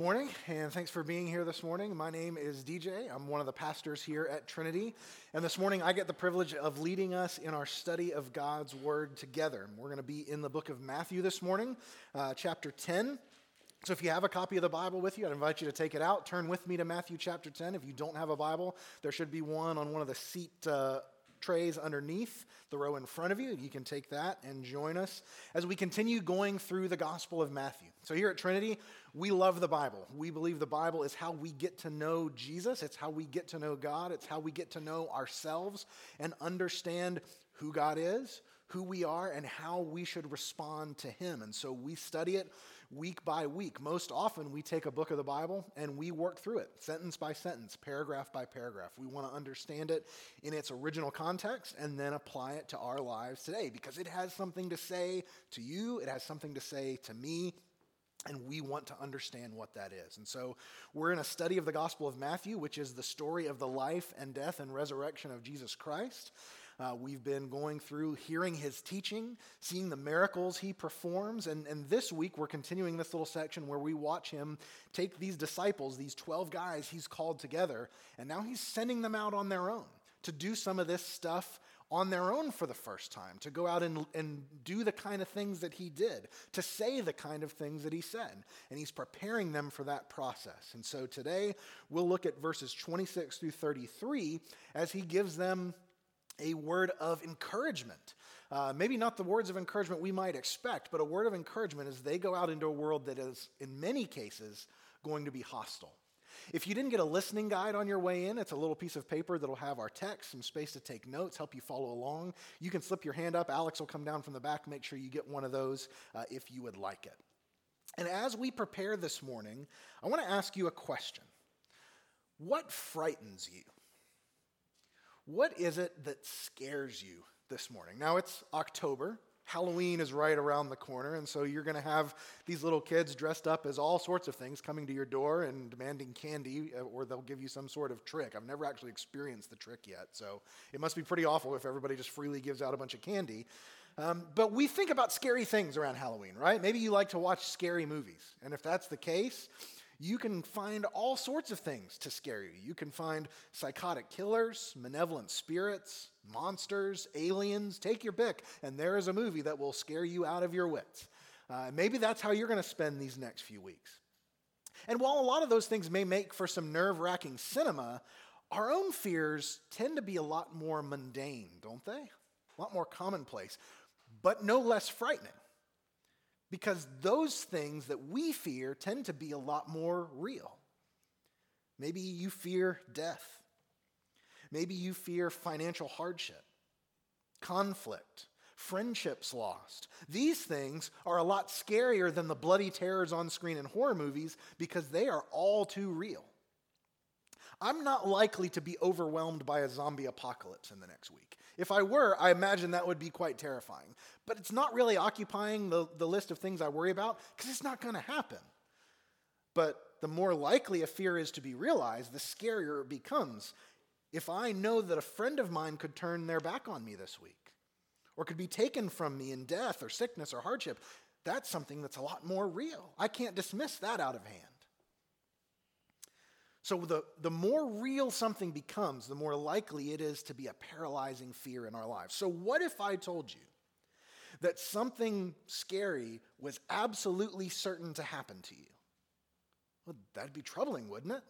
Morning, and thanks for being here this morning. My name is DJ. I'm one of the pastors here at Trinity. And this morning, I get the privilege of leading us in our study of God's Word together. We're going to be in the book of Matthew this morning, uh, chapter 10. So if you have a copy of the Bible with you, I'd invite you to take it out. Turn with me to Matthew chapter 10. If you don't have a Bible, there should be one on one of the seat. Uh, trays underneath the row in front of you. You can take that and join us as we continue going through the Gospel of Matthew. So, here at Trinity, we love the Bible. We believe the Bible is how we get to know Jesus, it's how we get to know God, it's how we get to know ourselves and understand who God is, who we are, and how we should respond to Him. And so, we study it week by week. Most often, we take a book of the Bible and we work through it, sentence by sentence, paragraph by paragraph. We want to understand it in its original context and then apply it to our lives today because it has something to say to you, it has something to say to me. And we want to understand what that is. And so we're in a study of the Gospel of Matthew, which is the story of the life and death and resurrection of Jesus Christ. Uh, we've been going through hearing his teaching, seeing the miracles he performs. And, and this week, we're continuing this little section where we watch him take these disciples, these 12 guys he's called together, and now he's sending them out on their own to do some of this stuff on their own for the first time, to go out and, and do the kind of things that he did, to say the kind of things that he said. And he's preparing them for that process. And so today we'll look at verses 26 through 33 as he gives them a word of encouragement. Uh, maybe not the words of encouragement we might expect, but a word of encouragement as they go out into a world that is, in many cases, going to be hostile. If you didn't get a listening guide on your way in, it's a little piece of paper that'll have our text, some space to take notes, help you follow along. You can slip your hand up. Alex will come down from the back, make sure you get one of those uh, if you would like it. And as we prepare this morning, I want to ask you a question What frightens you? What is it that scares you this morning? Now it's October. Halloween is right around the corner, and so you're going to have these little kids dressed up as all sorts of things coming to your door and demanding candy, uh, or they'll give you some sort of trick. I've never actually experienced the trick yet, so it must be pretty awful if everybody just freely gives out a bunch of candy. Um, but we think about scary things around Halloween, right? Maybe you like to watch scary movies, and if that's the case, you can find all sorts of things to scare you. You can find psychotic killers, malevolent spirits, monsters, aliens. Take your pick, and there is a movie that will scare you out of your wits. Uh, maybe that's how you're going to spend these next few weeks. And while a lot of those things may make for some nerve wracking cinema, our own fears tend to be a lot more mundane, don't they? A lot more commonplace, but no less frightening because those things that we fear tend to be a lot more real. Maybe you fear death. Maybe you fear financial hardship, conflict, friendships lost. These things are a lot scarier than the bloody terrors on screen in horror movies because they are all too real. I'm not likely to be overwhelmed by a zombie apocalypse in the next week. If I were, I imagine that would be quite terrifying. But it's not really occupying the, the list of things I worry about because it's not going to happen. But the more likely a fear is to be realized, the scarier it becomes. If I know that a friend of mine could turn their back on me this week, or could be taken from me in death or sickness or hardship, that's something that's a lot more real. I can't dismiss that out of hand. So, the, the more real something becomes, the more likely it is to be a paralyzing fear in our lives. So, what if I told you that something scary was absolutely certain to happen to you? Well, that'd be troubling, wouldn't it?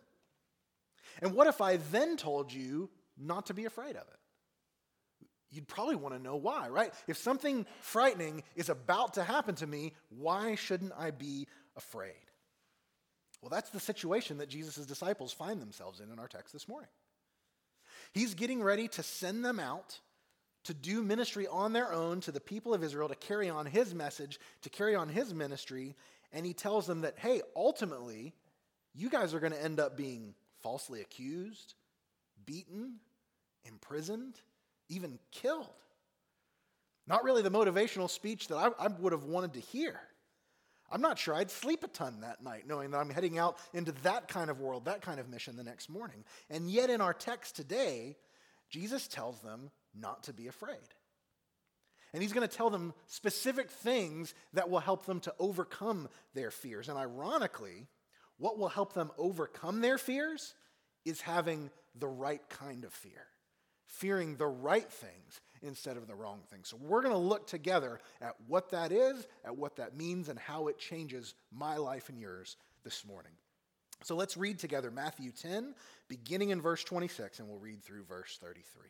And what if I then told you not to be afraid of it? You'd probably want to know why, right? If something frightening is about to happen to me, why shouldn't I be afraid? Well, that's the situation that Jesus' disciples find themselves in in our text this morning. He's getting ready to send them out to do ministry on their own to the people of Israel, to carry on his message, to carry on his ministry. And he tells them that, hey, ultimately, you guys are going to end up being falsely accused, beaten, imprisoned, even killed. Not really the motivational speech that I, I would have wanted to hear. I'm not sure I'd sleep a ton that night knowing that I'm heading out into that kind of world, that kind of mission the next morning. And yet, in our text today, Jesus tells them not to be afraid. And he's going to tell them specific things that will help them to overcome their fears. And ironically, what will help them overcome their fears is having the right kind of fear, fearing the right things instead of the wrong thing. So we're going to look together at what that is, at what that means, and how it changes my life and yours this morning. So let's read together Matthew 10, beginning in verse 26, and we'll read through verse 33.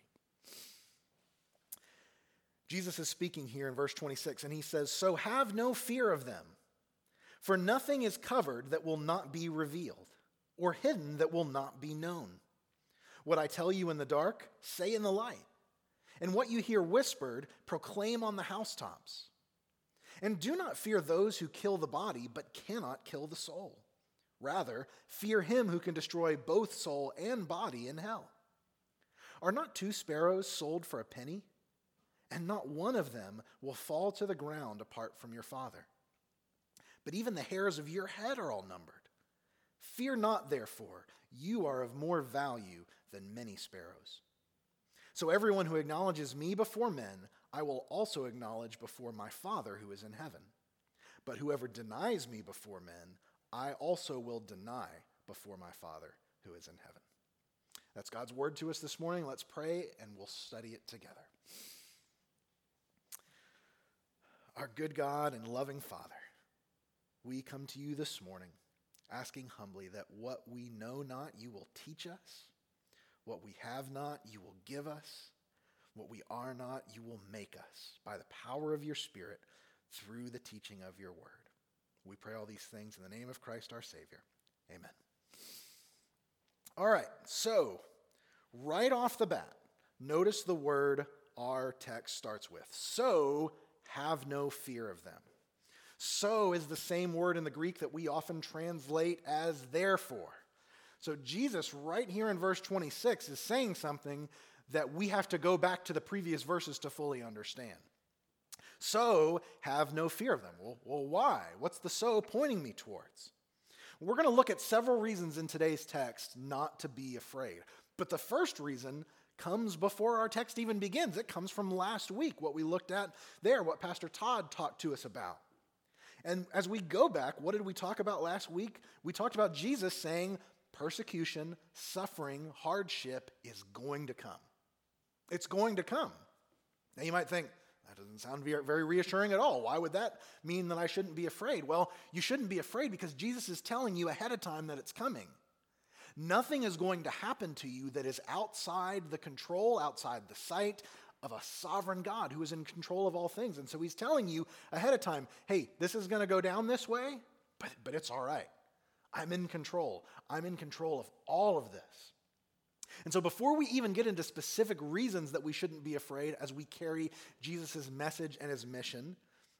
Jesus is speaking here in verse 26, and he says, So have no fear of them, for nothing is covered that will not be revealed, or hidden that will not be known. What I tell you in the dark, say in the light. And what you hear whispered, proclaim on the housetops. And do not fear those who kill the body, but cannot kill the soul. Rather, fear him who can destroy both soul and body in hell. Are not two sparrows sold for a penny? And not one of them will fall to the ground apart from your Father. But even the hairs of your head are all numbered. Fear not, therefore, you are of more value than many sparrows. So everyone who acknowledges me before men, I will also acknowledge before my Father who is in heaven. But whoever denies me before men, I also will deny before my Father who is in heaven. That's God's word to us this morning. Let's pray and we'll study it together. Our good God and loving Father, we come to you this morning asking humbly that what we know not, you will teach us. What we have not, you will give us. What we are not, you will make us by the power of your Spirit through the teaching of your word. We pray all these things in the name of Christ our Savior. Amen. All right, so right off the bat, notice the word our text starts with. So have no fear of them. So is the same word in the Greek that we often translate as therefore. So Jesus, right here in verse 26, is saying something that we have to go back to the previous verses to fully understand. So have no fear of them. Well, well why? What's the so pointing me towards? We're going to look at several reasons in today's text not to be afraid. But the first reason comes before our text even begins. It comes from last week, what we looked at there, what Pastor Todd talked to us about. And as we go back, what did we talk about last week? We talked about Jesus saying persecution, suffering, hardship is going to come. It's going to come. Now you might think, that doesn't sound very reassuring at all. Why would that mean that I shouldn't be afraid? Well, you shouldn't be afraid because Jesus is telling you ahead of time that it's coming. Nothing is going to happen to you that is outside the control, outside the sight of a sovereign God who is in control of all things. And so he's telling you ahead of time, hey, this is going to go down this way, but, but it's all right. I'm in control. I'm in control of all of this. And so, before we even get into specific reasons that we shouldn't be afraid as we carry Jesus' message and his mission,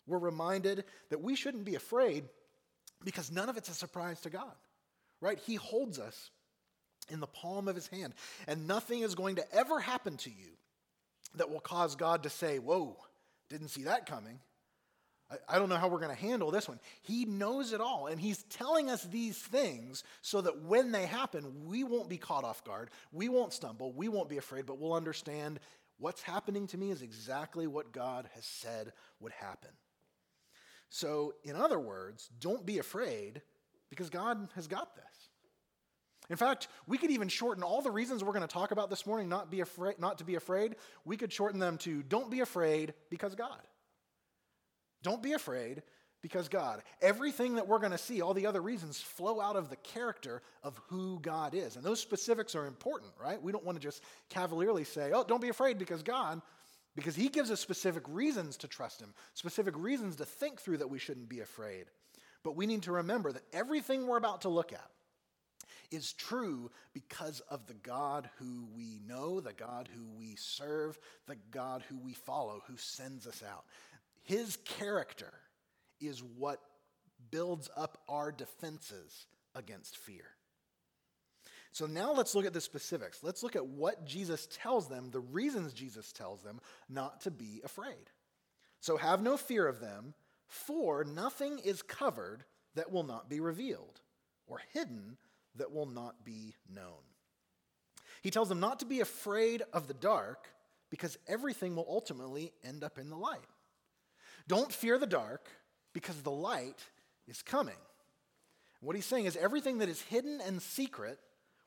we're reminded that we shouldn't be afraid because none of it's a surprise to God, right? He holds us in the palm of his hand, and nothing is going to ever happen to you that will cause God to say, Whoa, didn't see that coming. I, don't know how we're going to handle this one. He knows it all, and He's telling us these things so that when they happen, we won't be caught off guard. We won't stumble. We won't be afraid, but we'll understand what's happening to me is exactly what God has said would happen. So, in other words, don't be afraid because God has got this. In fact, we could even shorten all the reasons we're going to talk about this morning not, be afraid, not to be afraid. We could shorten them to don't be afraid because God. Don't be afraid because God. Everything that we're going to see, all the other reasons, flow out of the character of who God is. And those specifics are important, right? We don't want to just cavalierly say, oh, don't be afraid because God, because He gives us specific reasons to trust Him, specific reasons to think through that we shouldn't be afraid. But we need to remember that everything we're about to look at, is true because of the God who we know, the God who we serve, the God who we follow, who sends us out. His character is what builds up our defenses against fear. So now let's look at the specifics. Let's look at what Jesus tells them, the reasons Jesus tells them not to be afraid. So have no fear of them, for nothing is covered that will not be revealed, or hidden that will not be known. He tells them not to be afraid of the dark because everything will ultimately end up in the light. Don't fear the dark because the light is coming. What he's saying is everything that is hidden and secret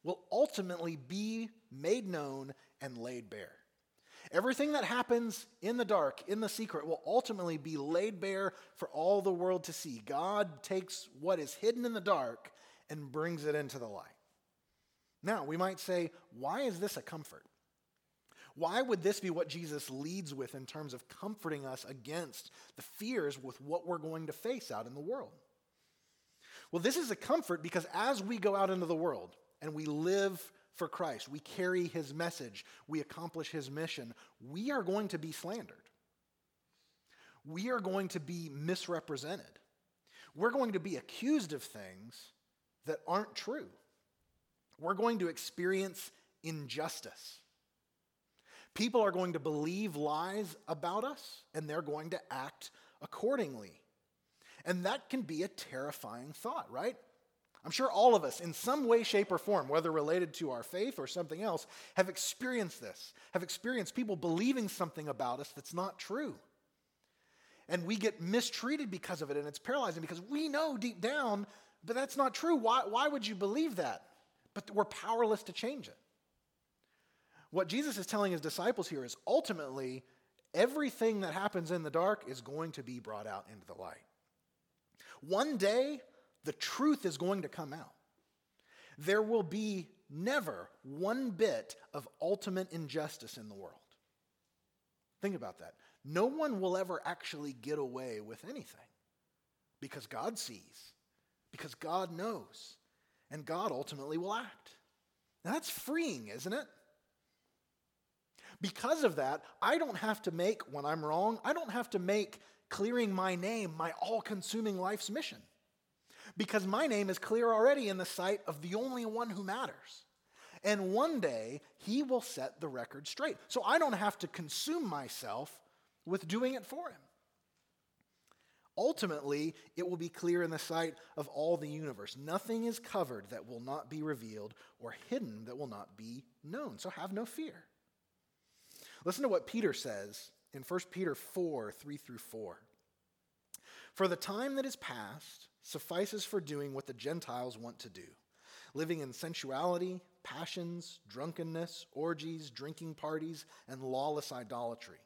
will ultimately be made known and laid bare. Everything that happens in the dark, in the secret, will ultimately be laid bare for all the world to see. God takes what is hidden in the dark and brings it into the light. Now, we might say, why is this a comfort? Why would this be what Jesus leads with in terms of comforting us against the fears with what we're going to face out in the world? Well, this is a comfort because as we go out into the world and we live for Christ, we carry his message, we accomplish his mission, we are going to be slandered. We are going to be misrepresented. We're going to be accused of things that aren't true. We're going to experience injustice. People are going to believe lies about us and they're going to act accordingly. And that can be a terrifying thought, right? I'm sure all of us, in some way, shape, or form, whether related to our faith or something else, have experienced this, have experienced people believing something about us that's not true. And we get mistreated because of it, and it's paralyzing because we know deep down, but that's not true. Why, why would you believe that? But we're powerless to change it. What Jesus is telling his disciples here is ultimately everything that happens in the dark is going to be brought out into the light. One day, the truth is going to come out. There will be never one bit of ultimate injustice in the world. Think about that. No one will ever actually get away with anything because God sees, because God knows, and God ultimately will act. Now that's freeing, isn't it? Because of that, I don't have to make, when I'm wrong, I don't have to make clearing my name my all consuming life's mission. Because my name is clear already in the sight of the only one who matters. And one day, he will set the record straight. So I don't have to consume myself with doing it for him. Ultimately, it will be clear in the sight of all the universe. Nothing is covered that will not be revealed or hidden that will not be known. So have no fear. Listen to what Peter says in 1 Peter 4 3 through 4. For the time that is past suffices for doing what the Gentiles want to do, living in sensuality, passions, drunkenness, orgies, drinking parties, and lawless idolatry.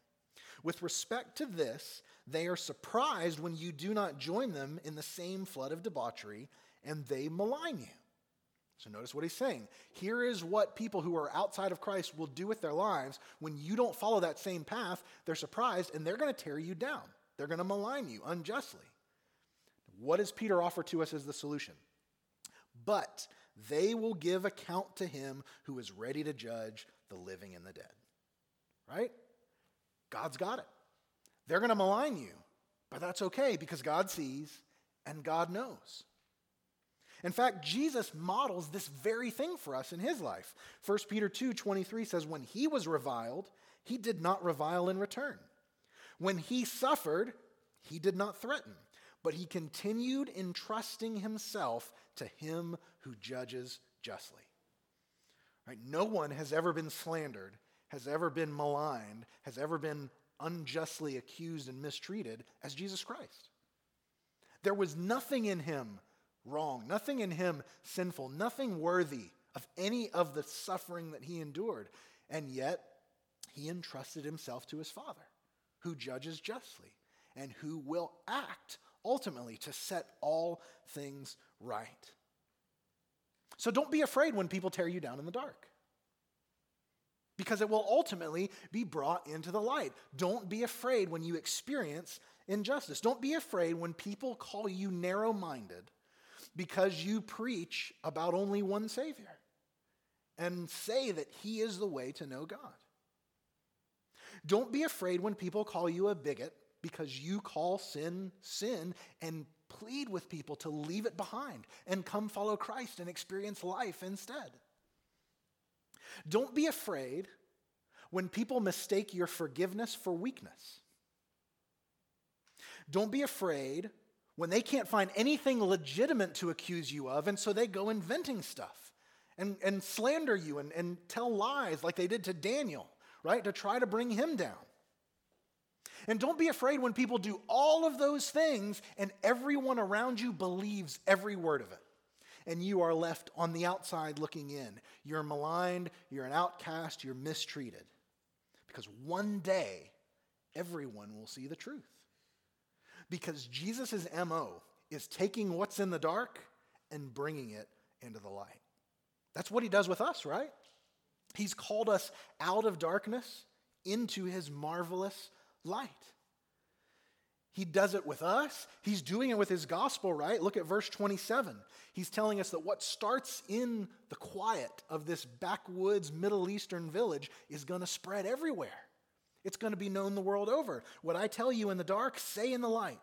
With respect to this, they are surprised when you do not join them in the same flood of debauchery, and they malign you. So notice what he's saying. Here is what people who are outside of Christ will do with their lives. When you don't follow that same path, they're surprised and they're going to tear you down. They're going to malign you unjustly. What does Peter offer to us as the solution? But they will give account to him who is ready to judge the living and the dead. Right? God's got it. They're going to malign you, but that's okay because God sees and God knows. In fact, Jesus models this very thing for us in his life. 1 Peter 2 23 says, When he was reviled, he did not revile in return. When he suffered, he did not threaten, but he continued entrusting himself to him who judges justly. Right? No one has ever been slandered, has ever been maligned, has ever been unjustly accused and mistreated as Jesus Christ. There was nothing in him wrong, nothing in him sinful, nothing worthy of any of the suffering that he endured. And yet, he entrusted himself to his Father, who judges justly and who will act ultimately to set all things right. So don't be afraid when people tear you down in the dark. Because it will ultimately be brought into the light. Don't be afraid when you experience injustice. Don't be afraid when people call you narrow minded because you preach about only one Savior and say that He is the way to know God. Don't be afraid when people call you a bigot because you call sin sin and plead with people to leave it behind and come follow Christ and experience life instead. Don't be afraid when people mistake your forgiveness for weakness. Don't be afraid when they can't find anything legitimate to accuse you of, and so they go inventing stuff and, and slander you and, and tell lies like they did to Daniel, right, to try to bring him down. And don't be afraid when people do all of those things and everyone around you believes every word of it. and you are left on the outside looking in. You're maligned, you're an outcast, you're mistreated. Because one day, everyone will see the truth. Because Jesus' MO is taking what's in the dark and bringing it into the light. That's what he does with us, right? He's called us out of darkness into his marvelous light. He does it with us. He's doing it with his gospel, right? Look at verse 27. He's telling us that what starts in the quiet of this backwoods Middle Eastern village is going to spread everywhere. It's going to be known the world over. What I tell you in the dark, say in the light.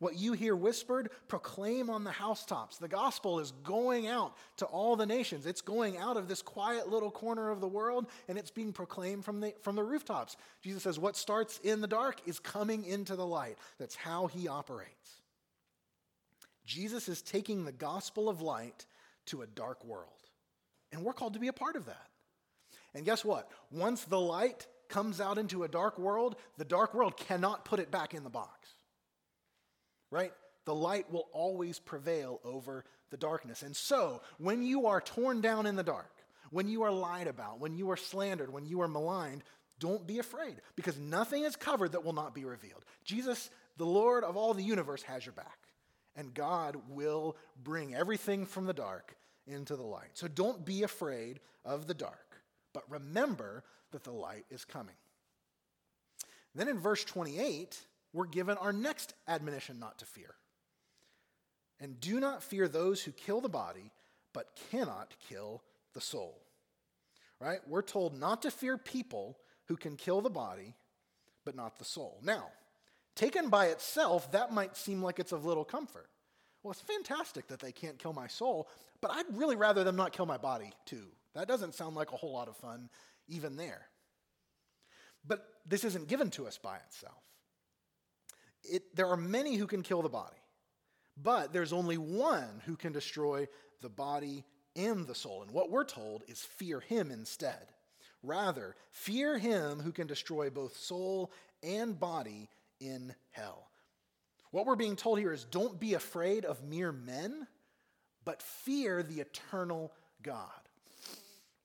What you hear whispered, proclaim on the housetops. The gospel is going out to all the nations. It's going out of this quiet little corner of the world and it's being proclaimed from the, from the rooftops. Jesus says, What starts in the dark is coming into the light. That's how he operates. Jesus is taking the gospel of light to a dark world. And we're called to be a part of that. And guess what? Once the light comes out into a dark world, the dark world cannot put it back in the box right? The light will always prevail over the darkness. And so, when you are torn down in the dark, when you are lied about, when you are slandered, when you are maligned, don't be afraid because nothing is covered that will not be revealed. Jesus, the Lord of all the universe, has your back. And God will bring everything from the dark into the light. So don't be afraid of the dark, but remember that the light is coming. Then in verse 28, we're given our next admonition not to fear. And do not fear those who kill the body, but cannot kill the soul. Right? We're told not to fear people who can kill the body, but not the soul. Now, taken by itself, that might seem like it's of little comfort. Well, it's fantastic that they can't kill my soul, but I'd really rather them not kill my body, too. That doesn't sound like a whole lot of fun, even there. But this isn't given to us by itself it, there are many who can kill the body, but there's only one who can destroy the body and the soul. And what we're told is fear him instead. Rather, fear him who can destroy both soul and body in hell. What we're being told here is don't be afraid of mere men, but fear the eternal God.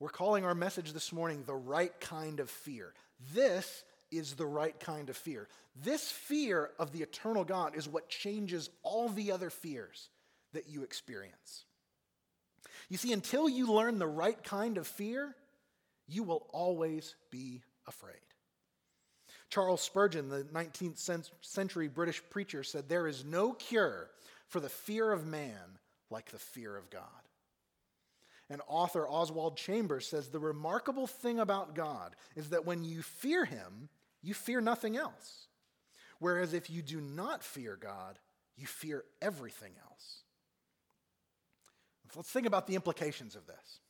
We're calling our message this morning the right kind of fear. This is the right kind of fear. This fear of the eternal God is what changes all the other fears that you experience. You see, until you learn the right kind of fear, you will always be afraid. Charles Spurgeon, the 19th century British preacher, said, There is no cure for the fear of man like the fear of God. And author Oswald Chambers says, The remarkable thing about God is that when you fear him, you fear nothing else. Whereas if you do not fear God, you fear everything else. Let's think about the implications of this.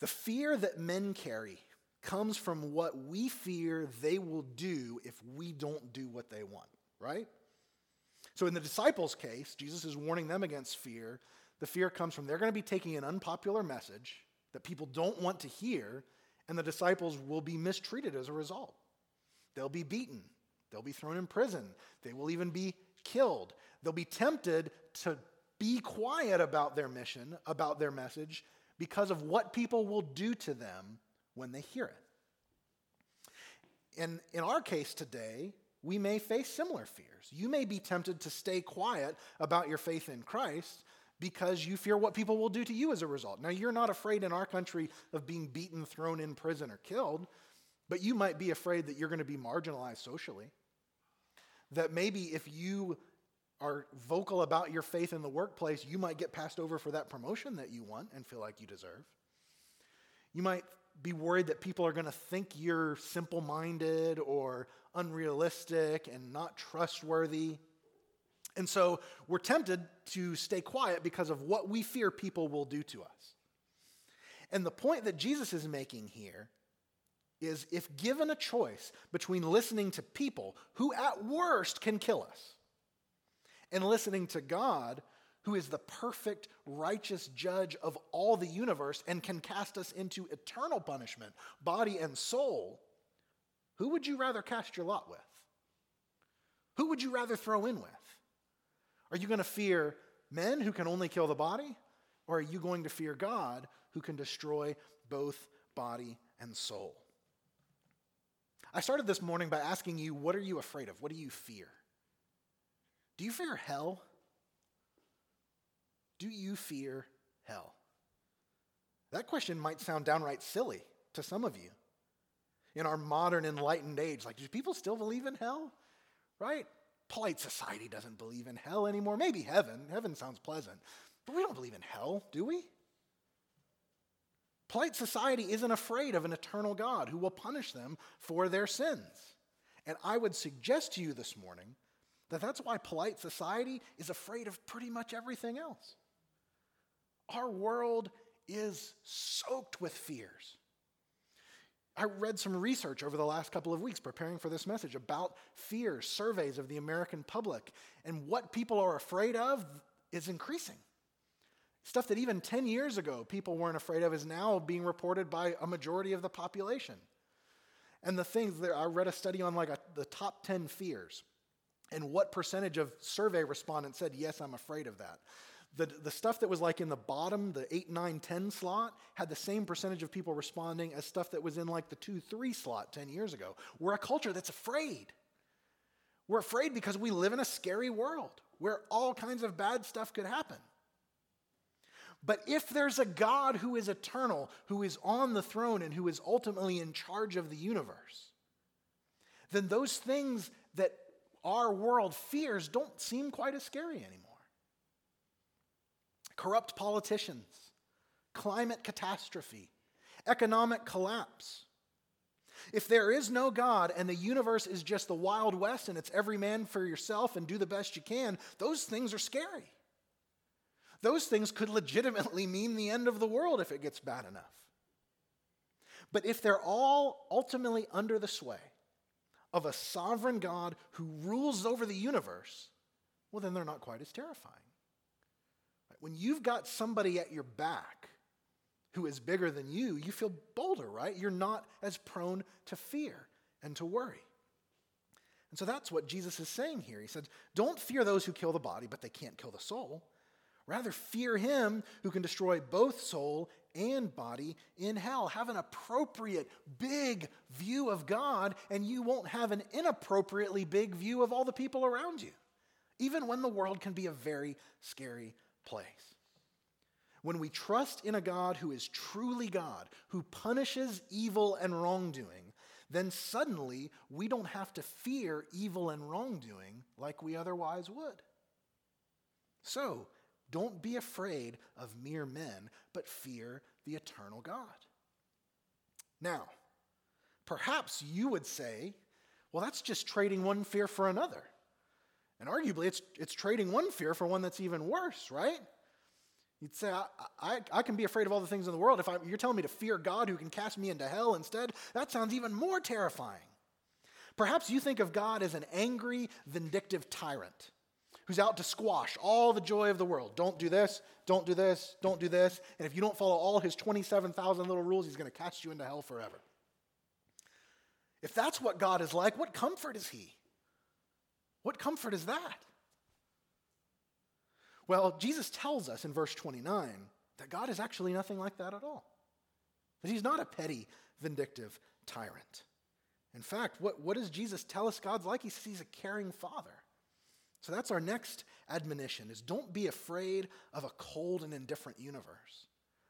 The fear that men carry comes from what we fear they will do if we don't do what they want, right? So in the disciples' case, Jesus is warning them against fear. The fear comes from they're going to be taking an unpopular message that people don't want to hear, and the disciples will be mistreated as a result. They'll be beaten. They'll be thrown in prison. They will even be killed. They'll be tempted to be quiet about their mission, about their message, because of what people will do to them when they hear it. And in our case today, we may face similar fears. You may be tempted to stay quiet about your faith in Christ because you fear what people will do to you as a result. Now, you're not afraid in our country of being beaten, thrown in prison, or killed, but you might be afraid that you're going to be marginalized socially. That maybe if you are vocal about your faith in the workplace, you might get passed over for that promotion that you want and feel like you deserve. You might be worried that people are going to think you're simple minded or unrealistic and not trustworthy. And so we're tempted to stay quiet because of what we fear people will do to us. And the point that Jesus is making here is if given a choice between listening to people who at worst can kill us and listening to God, who is the perfect, righteous judge of all the universe and can cast us into eternal punishment, body and soul, who would you rather cast your lot with? Who would you rather throw in with? Are you going to fear men who can only kill the body? Or are you going to fear God who can destroy both body and soul? I started this morning by asking you, what are you afraid of? What do you fear? Do you fear hell? Do you fear hell? That question might sound downright silly to some of you. In our modern enlightened age, like, do people still believe in hell? Right? Polite society doesn't believe in hell anymore. Maybe heaven. Heaven sounds pleasant. But we don't believe in hell, do we? Polite society isn't afraid of an eternal God who will punish them for their sins. And I would suggest to you this morning that that's why polite society is afraid of pretty much everything else. Our world is soaked with fears. I read some research over the last couple of weeks preparing for this message about fears, surveys of the American public, and what people are afraid of is increasing. Stuff that even 10 years ago people weren't afraid of is now being reported by a majority of the population. And the things that I read a study on like a, the top 10 fears and what percentage of survey respondents said, Yes, I'm afraid of that. The, the stuff that was like in the bottom, the 8, 9, 10 slot, had the same percentage of people responding as stuff that was in like the 2, 3 slot 10 years ago. We're a culture that's afraid. We're afraid because we live in a scary world where all kinds of bad stuff could happen. But if there's a God who is eternal, who is on the throne, and who is ultimately in charge of the universe, then those things that our world fears don't seem quite as scary anymore. Corrupt politicians, climate catastrophe, economic collapse. If there is no God and the universe is just the Wild West and it's every man for yourself and do the best you can, those things are scary. Those things could legitimately mean the end of the world if it gets bad enough. But if they're all ultimately under the sway of a sovereign God who rules over the universe, well, then they're not quite as terrifying. When you've got somebody at your back who is bigger than you, you feel bolder, right? You're not as prone to fear and to worry. And so that's what Jesus is saying here. He said, Don't fear those who kill the body, but they can't kill the soul. Rather, fear him who can destroy both soul and body in hell. Have an appropriate, big view of God, and you won't have an inappropriately big view of all the people around you, even when the world can be a very scary place. When we trust in a God who is truly God, who punishes evil and wrongdoing, then suddenly we don't have to fear evil and wrongdoing like we otherwise would. So, don't be afraid of mere men, but fear the eternal God. Now, perhaps you would say, well, that's just trading one fear for another. And arguably, it's, it's trading one fear for one that's even worse, right? You'd say, I, I, I, can be afraid of all the things in the world. If I, you're telling me to fear God who can cast me into hell instead, that sounds even more terrifying. Perhaps you think of God as an angry, vindictive tyrant who's out to squash all the joy of the world. Don't do this, don't do this, don't do this. And if you don't follow all his 27,000 little rules, he's going to cast you into hell forever. If that's what God is like, what comfort is he? What comfort is that? Well, Jesus tells us in verse 29 that God is actually nothing like that at all. That he's not a petty, vindictive tyrant. In fact, what, what does Jesus tell us God's like? He says he's a caring father. So that's our next admonition is don't be afraid of a cold and indifferent universe,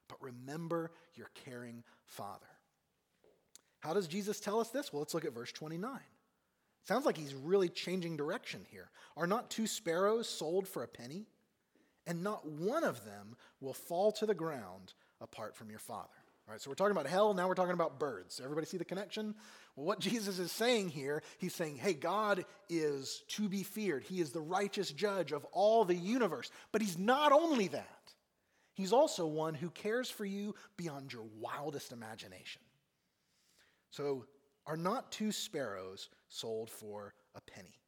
but remember your caring Father. How does Jesus tell us this? Well, let's look at verse 29. Sounds like he's really changing direction here. Are not two sparrows sold for a penny? And not one of them will fall to the ground apart from your Father. All right, so we're talking about hell, now we're talking about birds. Everybody see the connection? Well, what Jesus is saying here, he's saying, hey, God is to be feared. He is the righteous judge of all the universe. But he's not only that, he's also one who cares for you beyond your wildest imagination. So, are not two sparrows sold for a penny?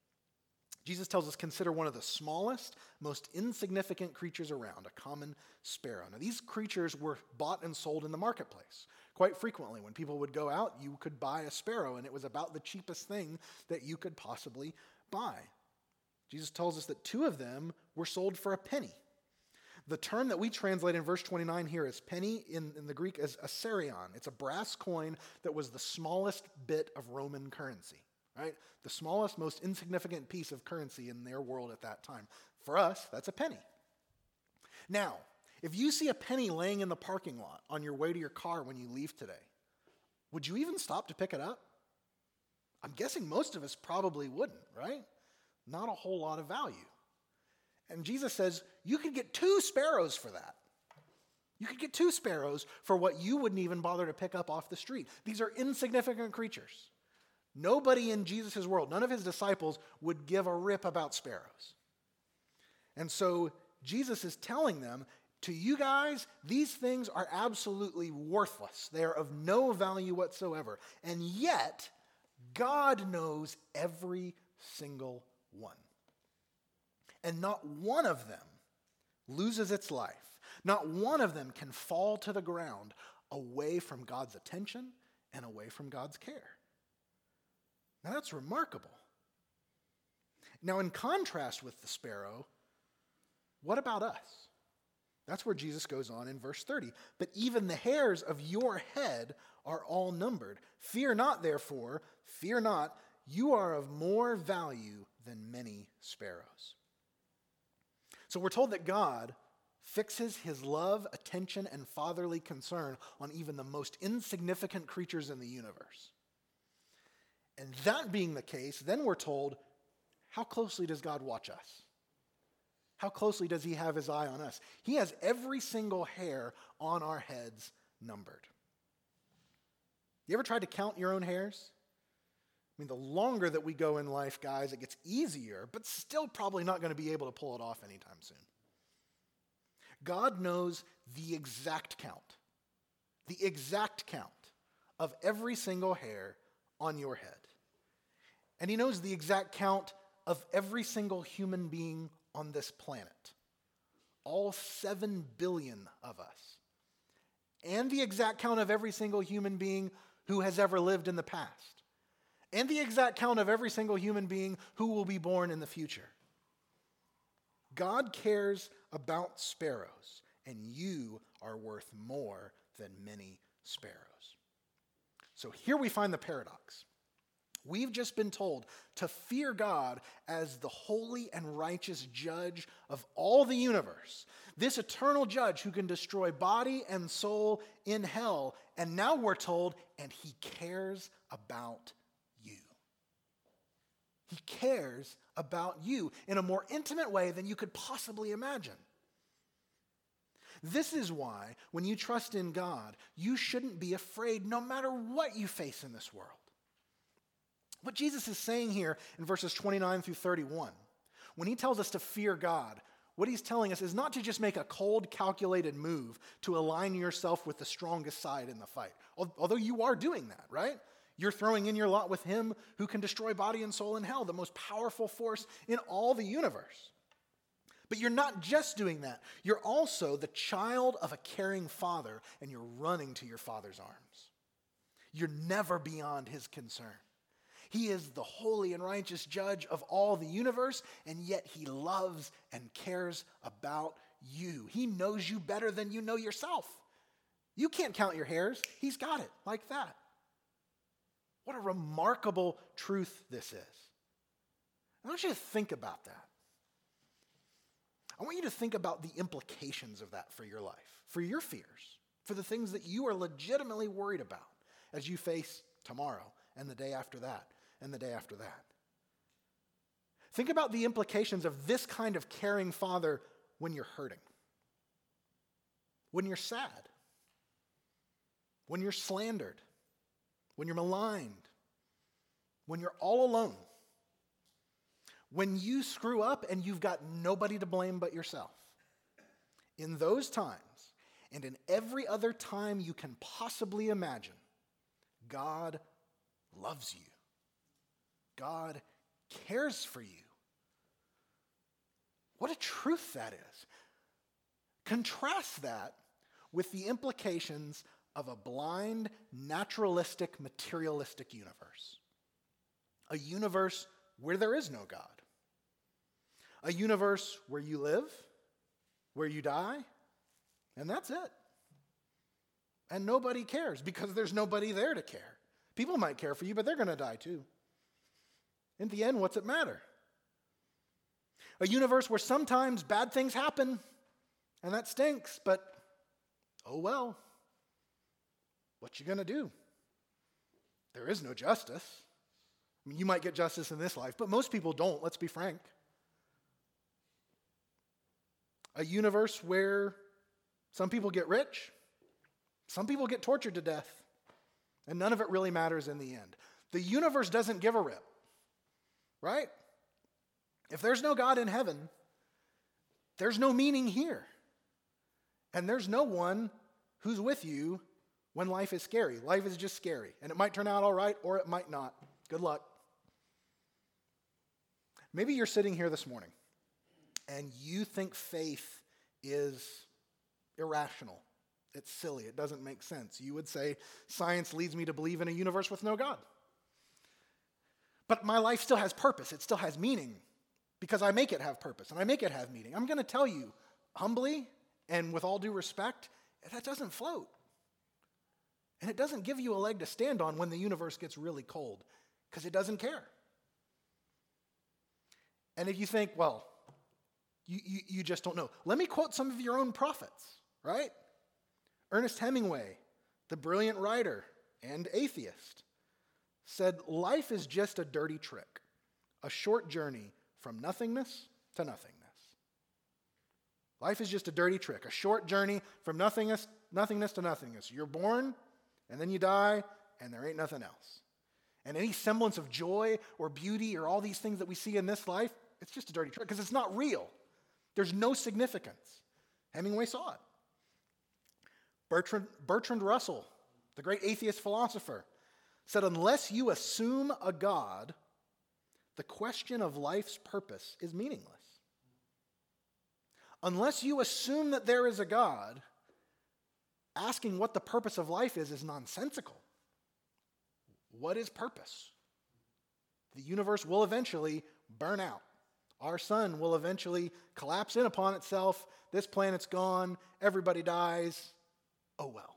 Jesus tells us consider one of the smallest, most insignificant creatures around, a common sparrow. Now, these creatures were bought and sold in the marketplace. Quite frequently, when people would go out, you could buy a sparrow, and it was about the cheapest thing that you could possibly buy. Jesus tells us that two of them were sold for a penny. The term that we translate in verse 29 here is penny in, in the Greek as assarion. It's a brass coin that was the smallest bit of Roman currency, right? The smallest, most insignificant piece of currency in their world at that time. For us, that's a penny. Now, if you see a penny laying in the parking lot on your way to your car when you leave today, would you even stop to pick it up? I'm guessing most of us probably wouldn't, right? Not a whole lot of value. And Jesus says, you could get two sparrows for that. You could get two sparrows for what you wouldn't even bother to pick up off the street. These are insignificant creatures. Nobody in Jesus' world, none of his disciples, would give a rip about sparrows. And so Jesus is telling them, to you guys, these things are absolutely worthless. They are of no value whatsoever. And yet, God knows every single one. And not one of them loses its life. Not one of them can fall to the ground away from God's attention and away from God's care. Now that's remarkable. Now, in contrast with the sparrow, what about us? That's where Jesus goes on in verse 30. But even the hairs of your head are all numbered. Fear not, therefore, fear not, you are of more value than many sparrows. So we're told that God fixes his love, attention, and fatherly concern on even the most insignificant creatures in the universe. And that being the case, then we're told how closely does God watch us? How closely does he have his eye on us? He has every single hair on our heads numbered. You ever tried to count your own hairs? I mean, the longer that we go in life, guys, it gets easier, but still probably not going to be able to pull it off anytime soon. God knows the exact count, the exact count of every single hair on your head. And He knows the exact count of every single human being on this planet, all seven billion of us, and the exact count of every single human being who has ever lived in the past and the exact count of every single human being who will be born in the future. God cares about sparrows, and you are worth more than many sparrows. So here we find the paradox. We've just been told to fear God as the holy and righteous judge of all the universe, this eternal judge who can destroy body and soul in hell. And now we're told, and he cares about he cares about you in a more intimate way than you could possibly imagine. This is why, when you trust in God, you shouldn't be afraid no matter what you face in this world. What Jesus is saying here in verses 29 through 31, when he tells us to fear God, what he's telling us is not to just make a cold, calculated move to align yourself with the strongest side in the fight. Although you are doing that, right? You're throwing in your lot with him who can destroy body and soul in hell, the most powerful force in all the universe. But you're not just doing that, you're also the child of a caring father, and you're running to your father's arms. You're never beyond his concern. He is the holy and righteous judge of all the universe, and yet he loves and cares about you. He knows you better than you know yourself. You can't count your hairs, he's got it like that. What a remarkable truth this is. I want you to think about that. I want you to think about the implications of that for your life, for your fears, for the things that you are legitimately worried about as you face tomorrow and the day after that and the day after that. Think about the implications of this kind of caring father when you're hurting, when you're sad, when you're slandered, when you're maligned, when you're all alone, when you screw up and you've got nobody to blame but yourself. In those times, and in every other time you can possibly imagine, God loves you. God cares for you. What a truth that is. Contrast that with the implications of a blind, naturalistic, materialistic universe. A universe where there is no God. A universe where you live, where you die, and that's it. And nobody cares because there's nobody there to care. People might care for you, but they're going to die too. In the end, what's it matter? A universe where sometimes bad things happen, and that stinks, but oh well. What you going to do? There is no justice. I mean, you might get justice in this life, but most people don't, let's be frank. A universe where some people get rich, some people get tortured to death, and none of it really matters in the end. The universe doesn't give a rip, right? If there's no God in heaven, there's no meaning here. And there's no one who's with you when life is scary. Life is just scary, and it might turn out all right or it might not. Good luck. Maybe you're sitting here this morning and you think faith is irrational. It's silly. It doesn't make sense. You would say, science leads me to believe in a universe with no God. But my life still has purpose, it still has meaning because I make it have purpose and I make it have meaning. I'm going to tell you humbly and with all due respect, that doesn't float. And it doesn't give you a leg to stand on when the universe gets really cold because it doesn't care. And if you think, well, you, you, you just don't know, let me quote some of your own prophets, right? Ernest Hemingway, the brilliant writer and atheist, said, Life is just a dirty trick, a short journey from nothingness to nothingness. Life is just a dirty trick, a short journey from nothingness, nothingness to nothingness. You're born, and then you die, and there ain't nothing else. And any semblance of joy or beauty or all these things that we see in this life, it's just a dirty trick because it's not real. There's no significance. Hemingway saw it. Bertrand, Bertrand Russell, the great atheist philosopher, said, Unless you assume a God, the question of life's purpose is meaningless. Unless you assume that there is a God, asking what the purpose of life is is nonsensical. What is purpose? The universe will eventually burn out. Our sun will eventually collapse in upon itself. This planet's gone. Everybody dies. Oh well.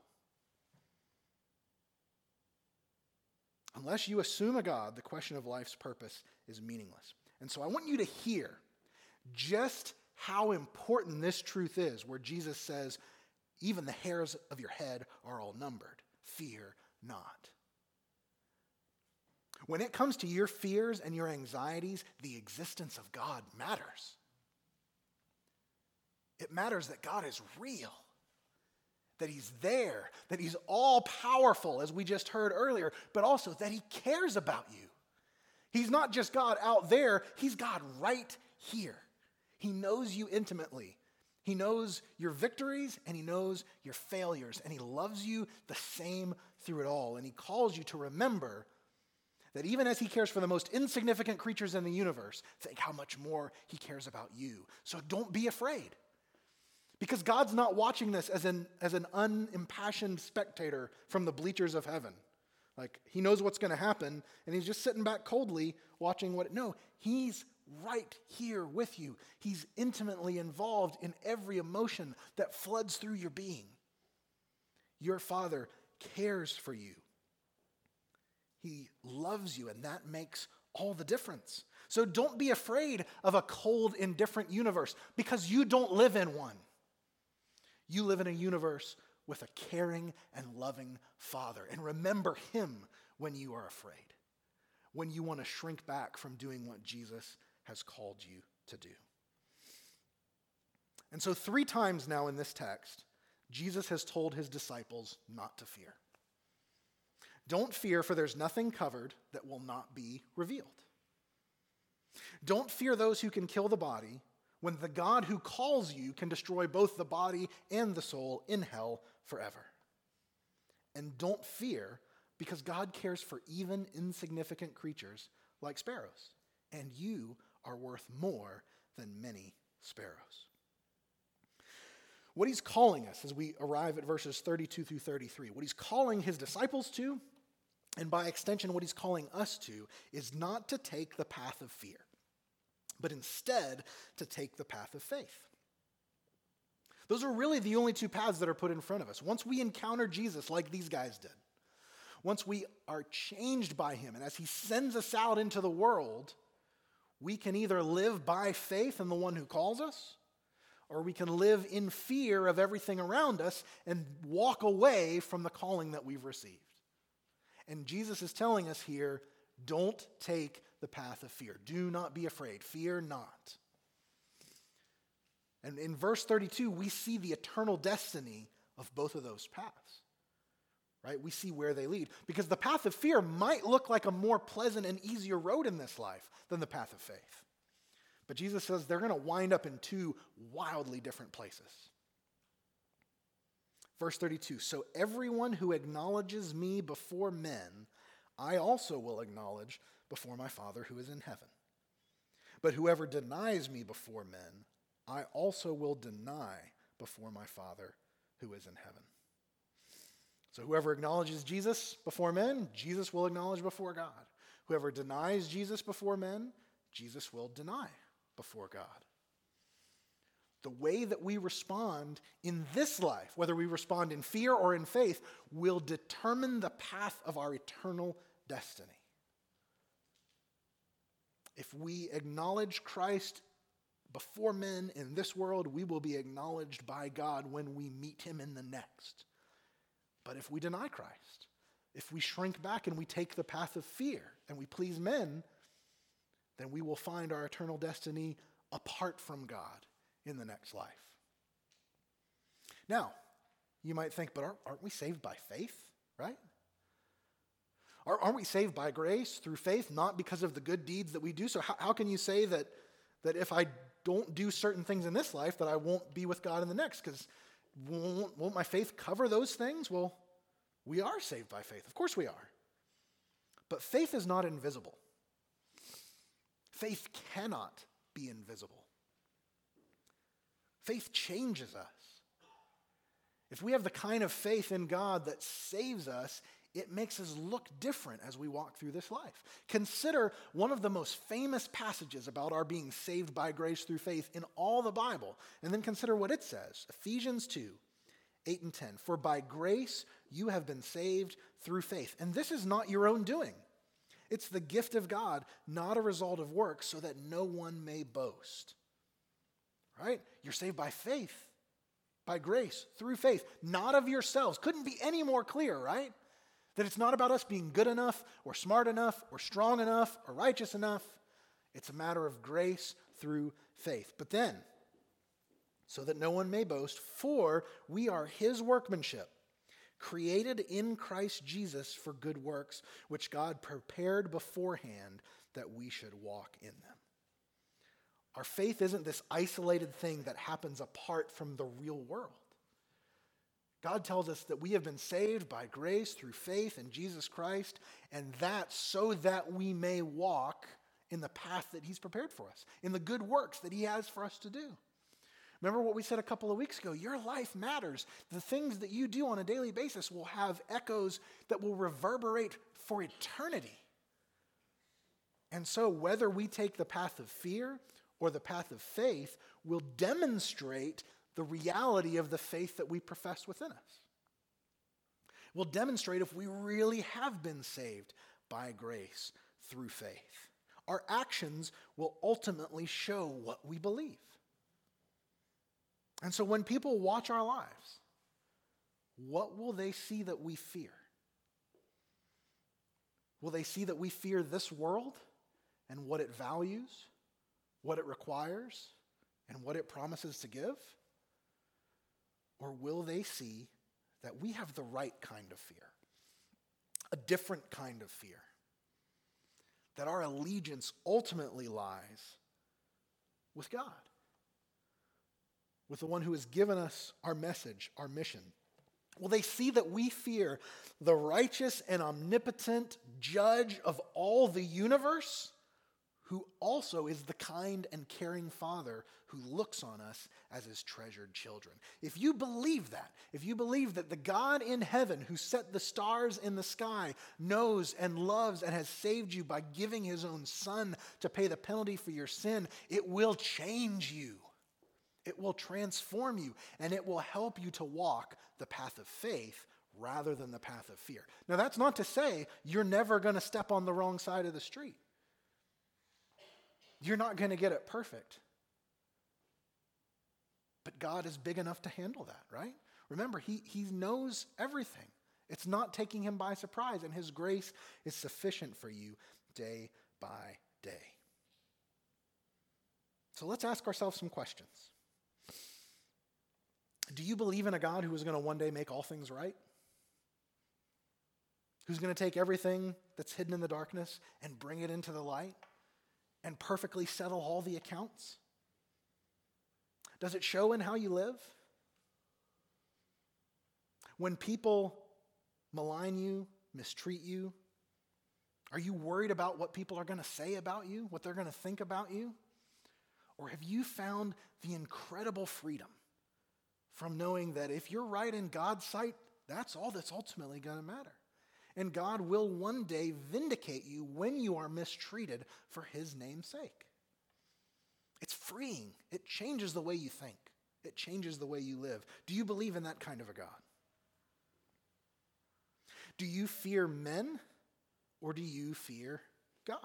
Unless you assume a God, the question of life's purpose is meaningless. And so I want you to hear just how important this truth is, where Jesus says, even the hairs of your head are all numbered. Fear not. When it comes to your fears and your anxieties, the existence of God matters. It matters that God is real, that He's there, that He's all powerful, as we just heard earlier, but also that He cares about you. He's not just God out there, He's God right here. He knows you intimately. He knows your victories and He knows your failures, and He loves you the same through it all. And He calls you to remember that even as he cares for the most insignificant creatures in the universe, think how much more he cares about you. So don't be afraid. Because God's not watching this as an, as an unimpassioned spectator from the bleachers of heaven. Like he knows what's going to happen and he's just sitting back coldly watching what. No, he's right here with you. He's intimately involved in every emotion that floods through your being. Your Father cares for you. He loves you, and that makes all the difference. So don't be afraid of a cold, indifferent universe because you don't live in one. You live in a universe with a caring and loving Father. And remember Him when you are afraid, when you want to shrink back from doing what Jesus has called you to do. And so, three times now in this text, Jesus has told his disciples not to fear. Don't fear, for there's nothing covered that will not be revealed. Don't fear those who can kill the body, when the God who calls you can destroy both the body and the soul in hell forever. And don't fear, because God cares for even insignificant creatures like sparrows, and you are worth more than many sparrows. What he's calling us as we arrive at verses 32 through 33, what he's calling his disciples to and by extension, what he's calling us to is not to take the path of fear, but instead to take the path of faith. Those are really the only two paths that are put in front of us. Once we encounter Jesus, like these guys did, once we are changed by him, and as he sends us out into the world, we can either live by faith in the one who calls us, or we can live in fear of everything around us and walk away from the calling that we've received. And Jesus is telling us here don't take the path of fear. Do not be afraid. Fear not. And in verse 32, we see the eternal destiny of both of those paths. Right? We see where they lead. Because the path of fear might look like a more pleasant and easier road in this life than the path of faith. But Jesus says they're going to wind up in two wildly different places. Verse 32 So everyone who acknowledges me before men, I also will acknowledge before my Father who is in heaven. But whoever denies me before men, I also will deny before my Father who is in heaven. So whoever acknowledges Jesus before men, Jesus will acknowledge before God. Whoever denies Jesus before men, Jesus will deny before God. The way that we respond in this life, whether we respond in fear or in faith, will determine the path of our eternal destiny. If we acknowledge Christ before men in this world, we will be acknowledged by God when we meet him in the next. But if we deny Christ, if we shrink back and we take the path of fear and we please men, then we will find our eternal destiny apart from God in the next life. Now, you might think, but aren't, we saved by faith, right? Aren't we saved by grace through faith, not because of the good deeds that we do? So, how, how can you say that, that if I don't do certain things in this life, that I won't be with God in the next? Because won't, won't my faith cover those things? Well, we are saved by faith. Of course we are. But faith is not invisible. Faith cannot be invisible. Faith changes us. If we have the kind of faith in God that saves us, it makes us look different as we walk through this life. Consider one of the most famous passages about our being saved by grace through faith in all the Bible, and then consider what it says Ephesians 2 8 and 10. For by grace you have been saved through faith. And this is not your own doing, it's the gift of God, not a result of works, so that no one may boast. Right? You're saved by faith, by grace, through faith, not of yourselves. Couldn't be any more clear, right? That it's not about us being good enough or smart enough or strong enough or righteous enough. It's a matter of grace through faith. But then, so that no one may boast, for we are his workmanship, created in Christ Jesus for good works, which God prepared beforehand that we should walk in them. Our faith isn't this isolated thing that happens apart from the real world. God tells us that we have been saved by grace through faith in Jesus Christ, and that so that we may walk in the path that He's prepared for us, in the good works that He has for us to do. Remember what we said a couple of weeks ago? Your life matters. The things that you do on a daily basis will have echoes that will reverberate for eternity. And so, whether we take the path of fear or the path of faith will demonstrate the reality of the faith that we profess within us. We'll demonstrate if we really have been saved by grace through faith. Our actions will ultimately show what we believe. And so when people watch our lives, what will they see that we fear? Will they see that we fear this world and what it values, what it requires, and what it promises to give? Or will they see that we have the right kind of fear, a different kind of fear? That our allegiance ultimately lies with God, with the one who has given us our message, our mission. Will they see that we fear the righteous and omnipotent judge of all the universe? Who also is the kind and caring Father who looks on us as his treasured children. If you believe that, if you believe that the God in heaven who set the stars in the sky knows and loves and has saved you by giving his own Son to pay the penalty for your sin, it will change you. It will transform you and it will help you to walk the path of faith rather than the path of fear. Now, that's not to say you're never going to step on the wrong side of the street. You're not going to get it perfect. But God is big enough to handle that, right? Remember, he, he knows everything. It's not taking him by surprise, and his grace is sufficient for you day by day. So let's ask ourselves some questions. Do you believe in a God who is going to one day make all things right? Who's going to take everything that's hidden in the darkness and bring it into the light and perfectly settle all the accounts? Does it show in how you live? When people malign you, mistreat you, are you worried about what people are going to say about you, what they're going to think about you? Or have you found the incredible freedom from knowing that if you're right in God's sight, that's all that's ultimately going to matter? And God will one day vindicate you when you are mistreated for his name's sake. It's freeing. It changes the way you think. It changes the way you live. Do you believe in that kind of a God? Do you fear men or do you fear God?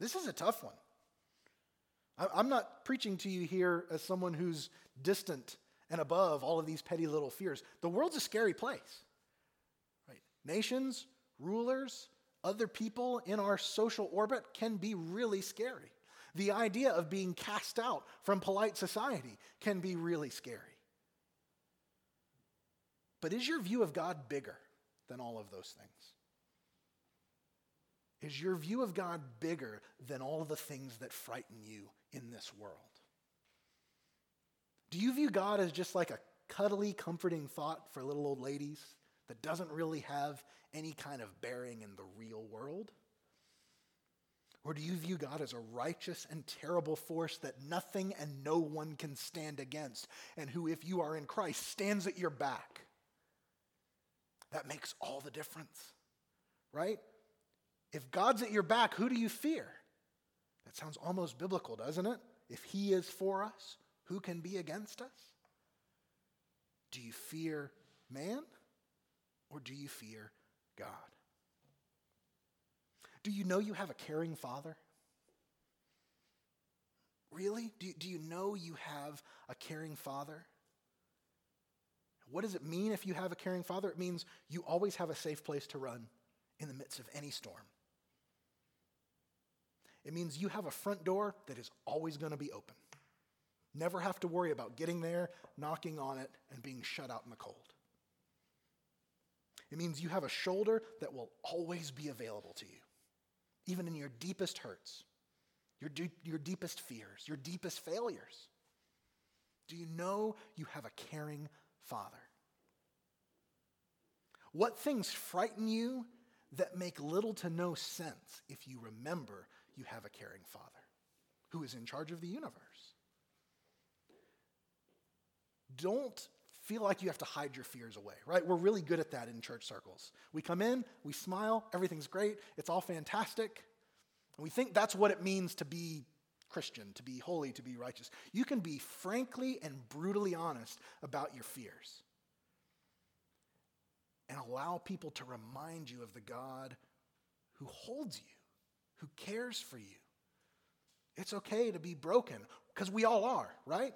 This is a tough one. I'm not preaching to you here as someone who's distant and above all of these petty little fears. The world's a scary place. Right? Nations, rulers, other people in our social orbit can be really scary. The idea of being cast out from polite society can be really scary. But is your view of God bigger than all of those things? Is your view of God bigger than all the things that frighten you in this world? Do you view God as just like a cuddly, comforting thought for little old ladies that doesn't really have any kind of bearing in the real world? Or do you view God as a righteous and terrible force that nothing and no one can stand against, and who, if you are in Christ, stands at your back? That makes all the difference, right? If God's at your back, who do you fear? That sounds almost biblical, doesn't it? If He is for us, who can be against us? Do you fear man or do you fear God? Do you know you have a caring father? Really? Do, do you know you have a caring father? What does it mean if you have a caring father? It means you always have a safe place to run in the midst of any storm. It means you have a front door that is always going to be open. Never have to worry about getting there, knocking on it, and being shut out in the cold. It means you have a shoulder that will always be available to you, even in your deepest hurts, your, your deepest fears, your deepest failures. Do you know you have a caring Father? What things frighten you that make little to no sense if you remember you have a caring Father who is in charge of the universe. Don't feel like you have to hide your fears away, right? We're really good at that in church circles. We come in, we smile, everything's great, it's all fantastic. And we think that's what it means to be Christian, to be holy, to be righteous. You can be frankly and brutally honest about your fears and allow people to remind you of the God who holds you who cares for you. It's okay to be broken because we all are, right?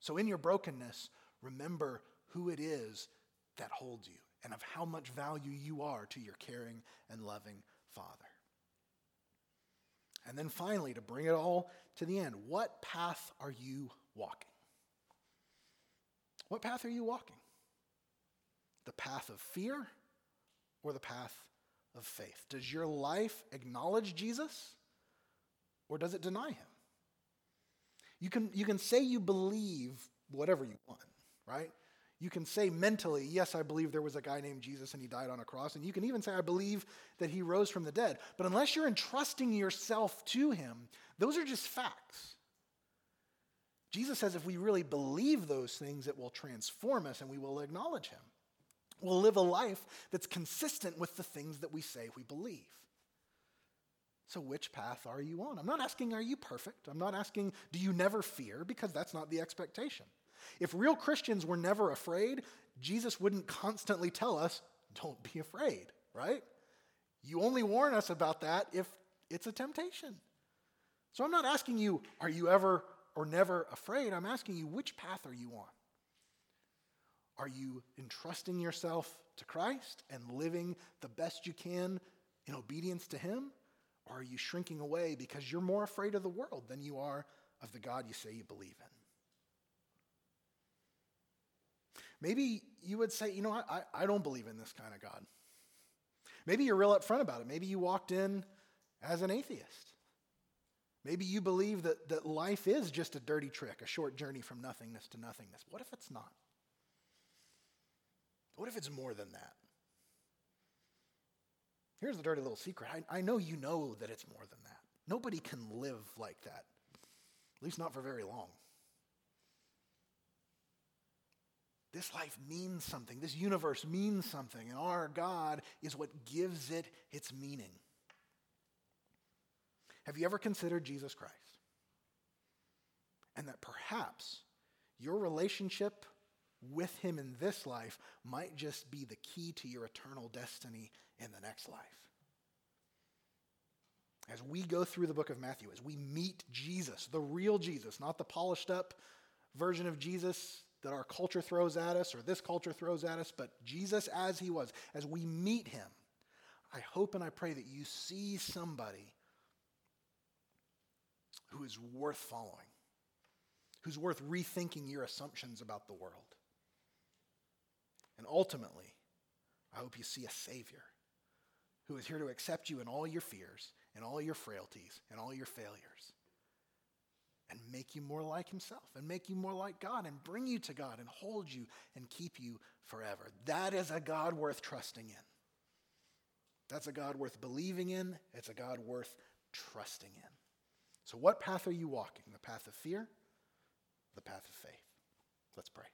So, in your brokenness, remember who it is that holds you and of how much value you are to your caring and loving Father. And then finally, to bring it all to the end, what path are you walking? What path are you walking? The path of fear or the path of faith? Does your life acknowledge Jesus or does it deny him? You can, you can say you believe whatever you want, right? You can say mentally, yes, I believe there was a guy named Jesus and he died on a cross. And you can even say, I believe that he rose from the dead. But unless you're entrusting yourself to him, those are just facts. Jesus says if we really believe those things, it will transform us and we will acknowledge him We'll live a life that's consistent with the things that we say we believe. So, which path are you on? I'm not asking, are you perfect? I'm not asking, do you never fear? Because that's not the expectation. If real Christians were never afraid, Jesus wouldn't constantly tell us, don't be afraid, right? You only warn us about that if it's a temptation. So I'm not asking you, are you ever or never afraid? I'm asking you, which path are you on? Are you entrusting yourself to Christ and living the best you can in obedience to Him? Or are you shrinking away because you're more afraid of the world than you are of the God you say you believe in? Maybe you would say, you know, I, I don't believe in this kind of God. Maybe you're real upfront about it. Maybe you walked in as an atheist. Maybe you believe that, that life is just a dirty trick, a short journey from nothingness to nothingness. What if it's not? What if it's more than that? Here's the dirty little secret. I, I know you know that it's more than that. Nobody can live like that, at least not for very long. This life means something. This universe means something. And our God is what gives it its meaning. Have you ever considered Jesus Christ? And that perhaps your relationship with him in this life might just be the key to your eternal destiny in the next life. As we go through the book of Matthew, as we meet Jesus, the real Jesus, not the polished up version of Jesus that our culture throws at us or this culture throws at us, but Jesus as he was, as we meet him, I hope and I pray that you see somebody who is worth following, who's worth rethinking your assumptions about the world. And ultimately, I hope you see a Savior who is here to accept you in all your fears, and all your frailties, and all your failures, and make you more like Himself, and make you more like God, and bring you to God, and hold you, and keep you forever. That is a God worth trusting in. That's a God worth believing in. It's a God worth trusting in. So, what path are you walking? The path of fear? The path of faith? Let's pray.